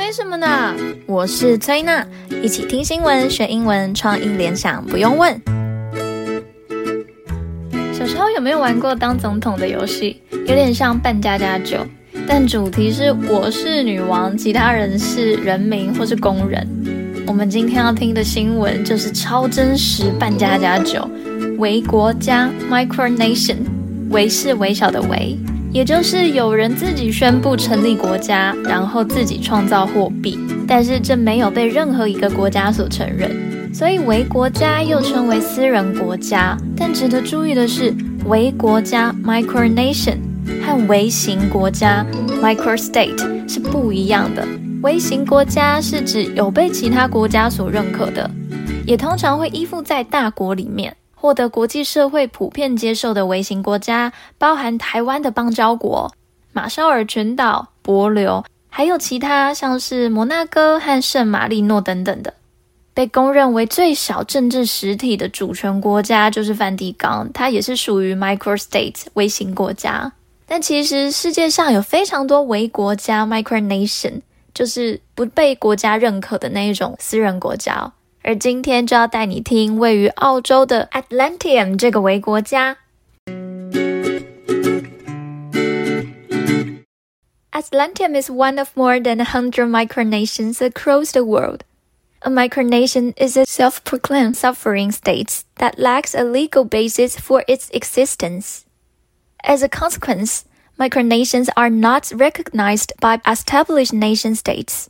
催什么呢？我是崔娜，一起听新闻学英文，创意联想不用问。小时候有没有玩过当总统的游戏？有点像扮家家酒，但主题是我是女王，其他人是人民或是工人。我们今天要听的新闻就是超真实扮家家酒，微国家 （micronation），为是微小的微。也就是有人自己宣布成立国家，然后自己创造货币，但是这没有被任何一个国家所承认，所以微国家又称为私人国家。但值得注意的是，微国家 （micronation） 和微型国家 （microstate） 是不一样的。微型国家是指有被其他国家所认可的，也通常会依附在大国里面。获得国际社会普遍接受的微型国家，包含台湾的邦交国、马绍尔群岛、帛琉，还有其他像是摩纳哥和圣马力诺等等的。被公认为最小政治实体的主权国家就是梵蒂冈，它也是属于 microstate 微型国家。但其实世界上有非常多微国家 micronation，就是不被国家认可的那一种私人国家。而今天就要带你听位于澳洲的 Atlantium 这个微国家。Atlantium is one of more than a hundred micronations across the world. A micronation is a self-proclaimed sovereign state that lacks a legal basis for its existence. As a consequence, micronations are not recognized by established nation-states.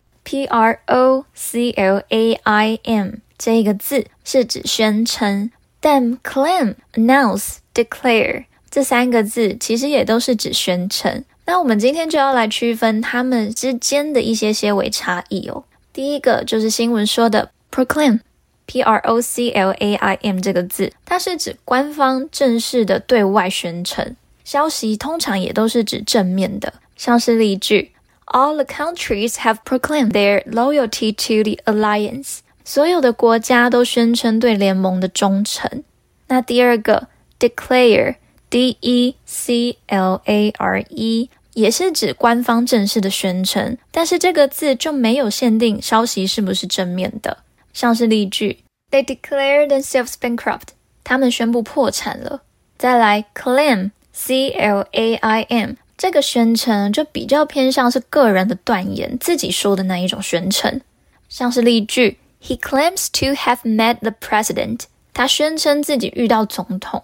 P R O C L A I M 这个字是指宣称，但 claim、announce、declare 这三个字其实也都是指宣称。那我们今天就要来区分它们之间的一些些微差异哦。第一个就是新闻说的 proclaim，P R O C L A I M 这个字，它是指官方正式的对外宣称，消息通常也都是指正面的，像是例句。All the countries have proclaimed their loyalty to the alliance。所有的国家都宣称对联盟的忠诚。那第二个，declare，D E C L A R E，也是指官方正式的宣称，但是这个字就没有限定消息是不是正面的。像是例句，They declare themselves bankrupt。他们宣布破产了。再来，claim，C L A I M。 这个宣称就比较偏向是个人的断言，自己说的那一种宣称，像是例句：He claims to have met the president。他宣称自己遇到总统。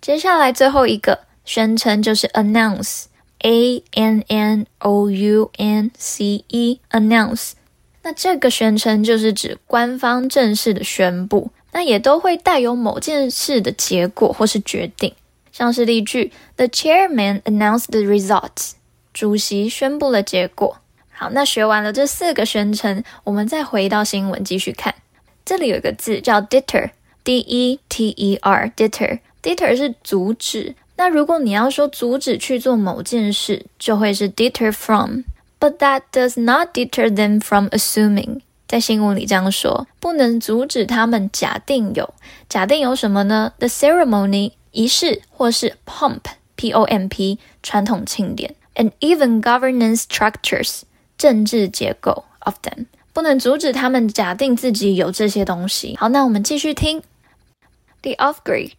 接下来最后一个宣称就是 announce，A N N O U N C E，announce。那这个宣称就是指官方正式的宣布，那也都会带有某件事的结果或是决定。像是例句，The chairman announced the results。主席宣布了结果。好，那学完了这四个宣称，我们再回到新闻继续看。这里有一个字叫 deter，D-E-T-E-R，deter。deter 是阻止。那如果你要说阻止去做某件事，就会是 deter from。But that does not deter them from assuming。在新闻里这样说，不能阻止他们假定有。假定有什么呢？The ceremony。仪式或是 pomp，p-o-m-p，传统庆典，and even governance structures，政治结构 of them，不能阻止他们假定自己有这些东西。好，那我们继续听。The off-grid,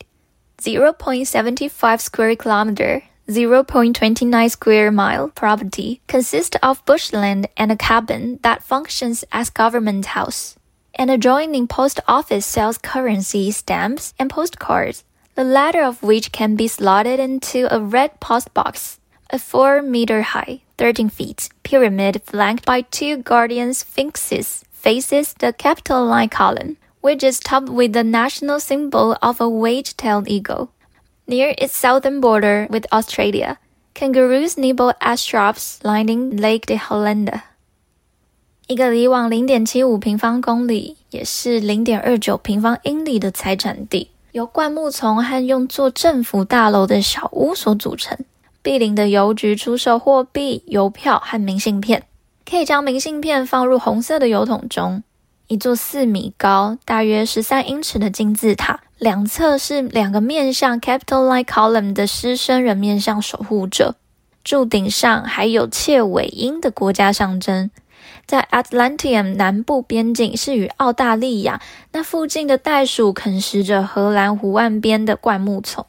0.75 square kilometer, 0.29 square mile property consists of bushland and a cabin that functions as government house. An adjoining post office sells currency, stamps, and postcards. The latter of which can be slotted into a red post box. A four meter high, 13 feet, pyramid flanked by two guardian sphinxes faces the Capitol line column, which is topped with the national symbol of a wedge-tailed eagle. Near its southern border with Australia, kangaroos nibble at shrubs lining Lake de Hollanda. 一个里往零点七五平方公里，也是零点二九平方英里的财产地， 由灌木丛和用作政府大楼的小屋所组成。毗邻的邮局出售货币、邮票和明信片，可以将明信片放入红色的邮筒中。一座四米高、大约十三英尺的金字塔，两侧是两个面向 Capitoline Column 的狮身人面像守护者，柱顶上还有切尾鹰的国家象征。在 Atlantium 南部边境是与澳大利亚，那附近的袋鼠啃食着荷兰湖岸边的灌木丛。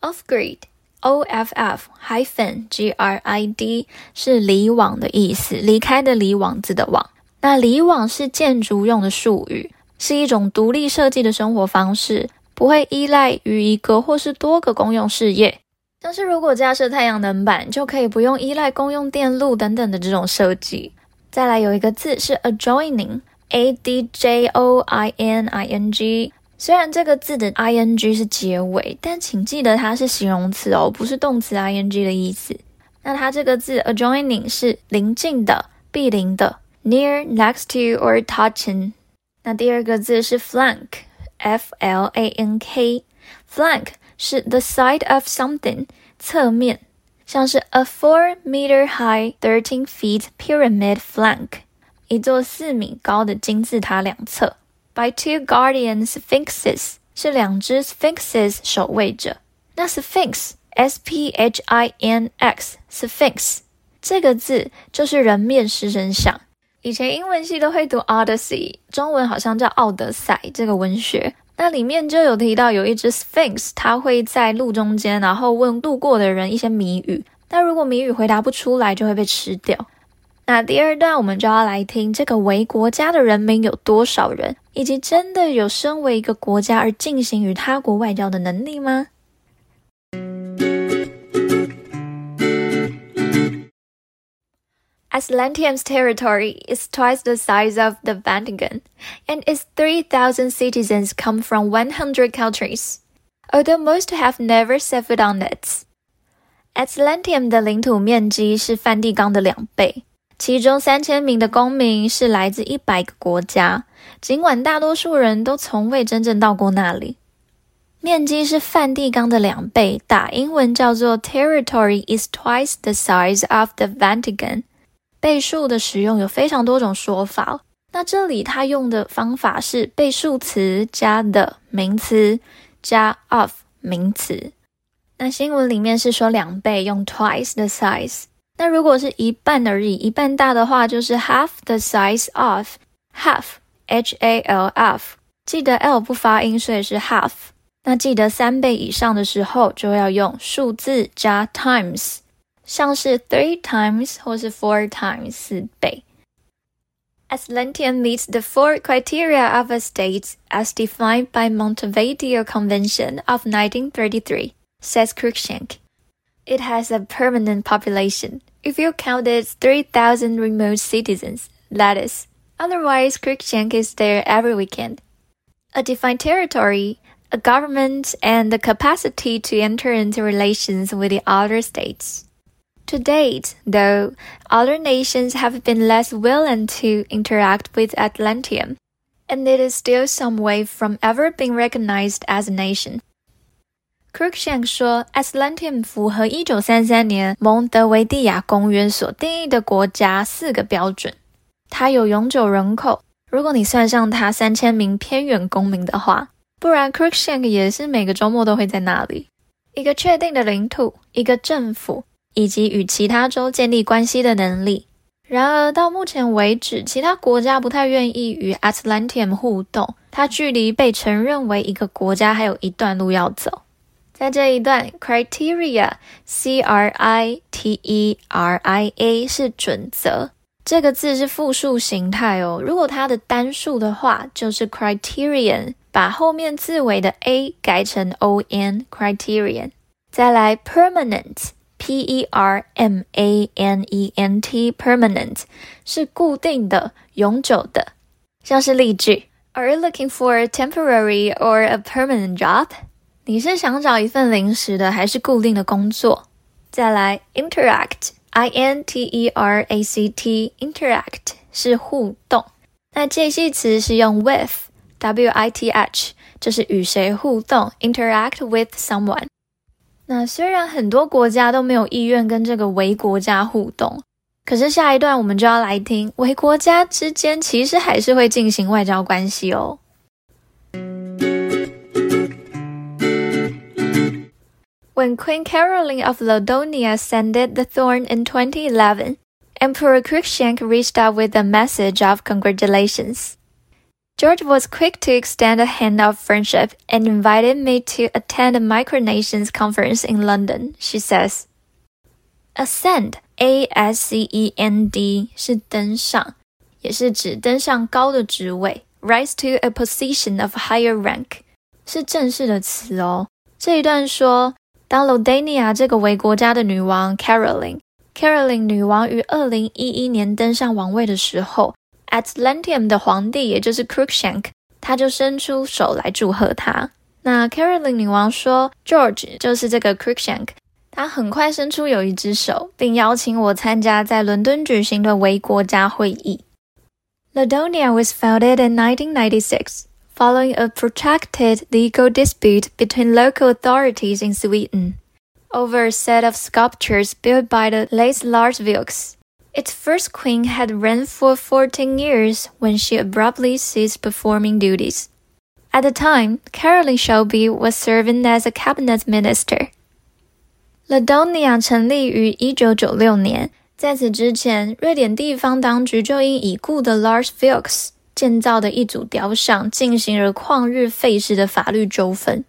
Off-grid，O F F hyphen G R I D 是离网的意思，离开的离，网子的网。那离网是建筑用的术语，是一种独立设计的生活方式，不会依赖于一个或是多个公用事业。但是如果架设太阳能板，就可以不用依赖公用电路等等的这种设计。再来有一个字是 adjoining，a d j o i n i n g。虽然这个字的 i n g 是结尾，但请记得它是形容词哦，不是动词 i n g 的意思。那它这个字 adjoining 是邻近的、毗邻的，near、next to or touching。那第二个字是 flank，f l a n k，flank。是 the side of something，侧面。像是 a four meter high, thirteen feet pyramid flank，一座四米高的金字塔两侧，by two guardian sphinxes 是两只 sphinxes 守卫者。那 sphinx s p h i n x sphinx 这个字就是人面狮身像。以前英文系都会读 Odyssey，中文好像叫奥德赛这个文学。那里面就有提到，有一只 Sphinx，它会在路中间，然后问路过的人一些谜语。那如果谜语回答不出来，就会被吃掉。那第二段我们就要来听这个为国家的人民有多少人，以及真的有身为一个国家而进行与他国外交的能力吗 ？Atlantium's territory is twice the size of the Vatican, and its 3,000 citizens come from 100 countries, although most have never set foot on it. Atlantium 的领土面积是梵蒂冈的两倍，其中三千名的公民是来自一百个国家，尽管大多数人都从未真正到过那里。面积是梵蒂冈的两倍，打英文叫做 Territory is twice the size of the Vatican。 倍数的使用有非常多种说法，那这里它用的方法是倍数词加 the 名词加 of 名词。那新闻里面是说两倍，用 twice the size。那如果是一半而已，一半大的话，就是 half the size of half h a l f。记得 l 不发音，所以是 half。那记得三倍以上的时候，就要用数字加 times。像是 three times 或是 four times 四倍。Atlantium meets the four criteria of a state as defined by Montevideo Convention of 1933, says Cruikshank. It has a permanent population, if you count its 3,000 remote citizens, that is. Otherwise, Cruikshank is there every weekend. A defined territory, a government, and the capacity to enter into relations with the other states. To date, though, other nations have been less willing to interact with Atlantium, and it is still some way from ever being recognized as a nation. Cruikshank 说，Atlantium 符合一九三三年蒙德维蒂亚公约所定义的国家四个标准。它有永久人口，如果你算上它三千名偏远公民的话，不然 Cruikshank 也是每个周末都会在那里。一个确定的领土，一个政府。 以及与其他州建立关系的能力。然而，到目前为止，其他国家不太愿意与 Atlantium 互动。它距离被承认为一个国家还有一段路要走。在这一段，criteria，c r i t e r i a 是准则，这个字是复数形态哦。如果它的单数的话，就是 criterion，把后面字尾的 a 改成 o n，criterion。再来，permanent。P E R M A N E N T，permanent 是固定的、永久的。像是例句：Are you looking for a temporary or a permanent job？你是想找一份临时的还是固定的工作？再来，interact，I N T E R A C T，interact 是互动。那介系词是用 with，W-I-T-H，就是与谁互动，interact with someone。 那虽然很多国家都没有意愿跟这个微国家互动，可是下一段我们就要来听，微国家之间其实还是会进行外交关系哦。When Queen Caroline of Ladonia ascended the throne in 2011, Emperor Crookshank reached out with a message of congratulations. George was quick to extend a hand of friendship and invited me to attend a Micronations conference in London, she says. Ascend, A-S-C-E-N-D 是登上，也是指登上高的职位，rise to a position of higher rank 是正式的词哦。这一段说，当 Ladonia 这个微国家的女王 Caroline，Caroline 女王于二零一一年登上王位的时候。 Atlantium 的皇帝，也就是 Crookshank，他就伸出手来祝贺他。那 Caroline 女王说，George 就是这个 Crookshank，他很快伸出有一只手，并邀请我参加在伦敦举行的微国家会议。Ladonia was founded in 1996, following a protracted legal dispute between local authorities in Sweden over a set of sculptures built by the late Lars Vilks. Its first queen had reigned for 14 years when she abruptly ceased performing duties. At the time, Caroline Shelby was serving as a cabinet minister. Ladonia 成立于1996年，在此之前，瑞典地方当局就因已故的 Lars Vilks 建造的一组雕像进行了旷日费时的法律纠纷。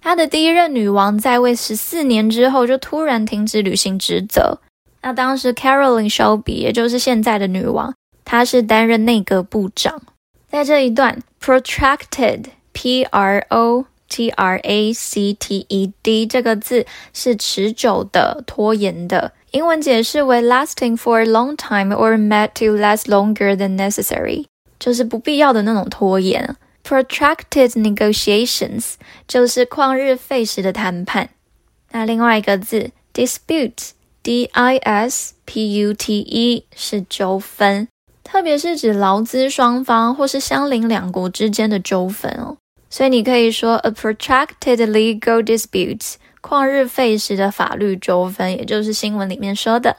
他的第一任女王在位十四年之后，就突然停止履行职责。 那当时 Caroline Shelby，也就是现在的女王，她是担任内阁部长。在这一段，protracted，p r o t r a c t e d 这个字是持久的、拖延的。英文解释为 lasting for a long time or made to last longer than necessary，就是不必要的那种拖延。Protracted negotiations 就是旷日费时的谈判。那另外一个字 dispute。D I S P U T E 是纠纷，特别是指劳资双方或是相邻两国之间的纠纷哦。所以你可以说 a protracted legal dispute，旷日费时的法律纠纷，也就是新闻里面说的。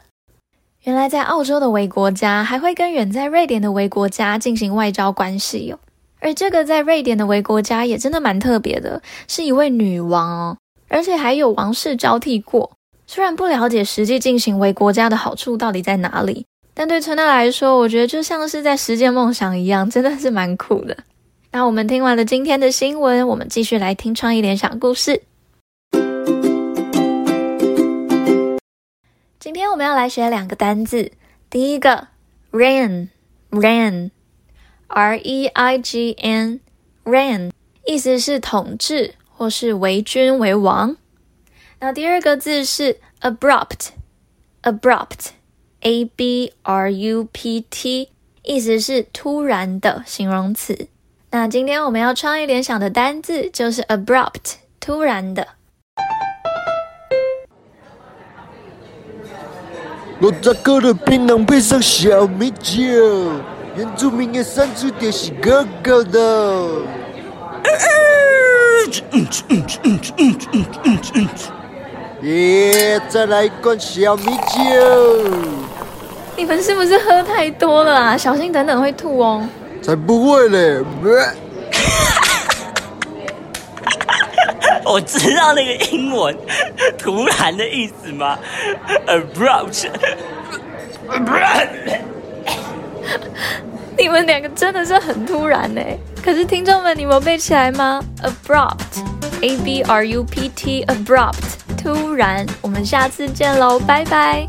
原来在澳洲的维国家还会跟远在瑞典的维国家进行外交关系哟、哦。而这个在瑞典的维国家也真的蛮特别的，是一位女王哦，而且还有王室交替过。虽然不了解实际进行为国家的好处到底在哪里，但对春娜来说，我觉得就像是在实践梦想一样，真的是蛮酷的。那我们听完了今天的新闻，我们继续来听创意联想故事。今天我们要来学两个单字，第一个 reign，reign，R-E-I-G-N，reign，意思是统治或是为君为王。那第二个字是 abrupt，abrupt，a b r u p t，意思是突然的形容词。那今天我们要创意联想的单字就是 abrupt，突然的。六十个的槟榔配上小米酒，原住民的山猪点是高高的。耶再来一罐小米酒。你们是不是喝太多了啊？小心等等会吐哦。才不会嘞！我知道那个英文“突然”的意思吗？Abrupt。你们两个真的是很突然呢。可是听众们，你们有背起来吗？Abrupt，A B R U P T，Abrupt。突然，我们下次见喽，拜拜。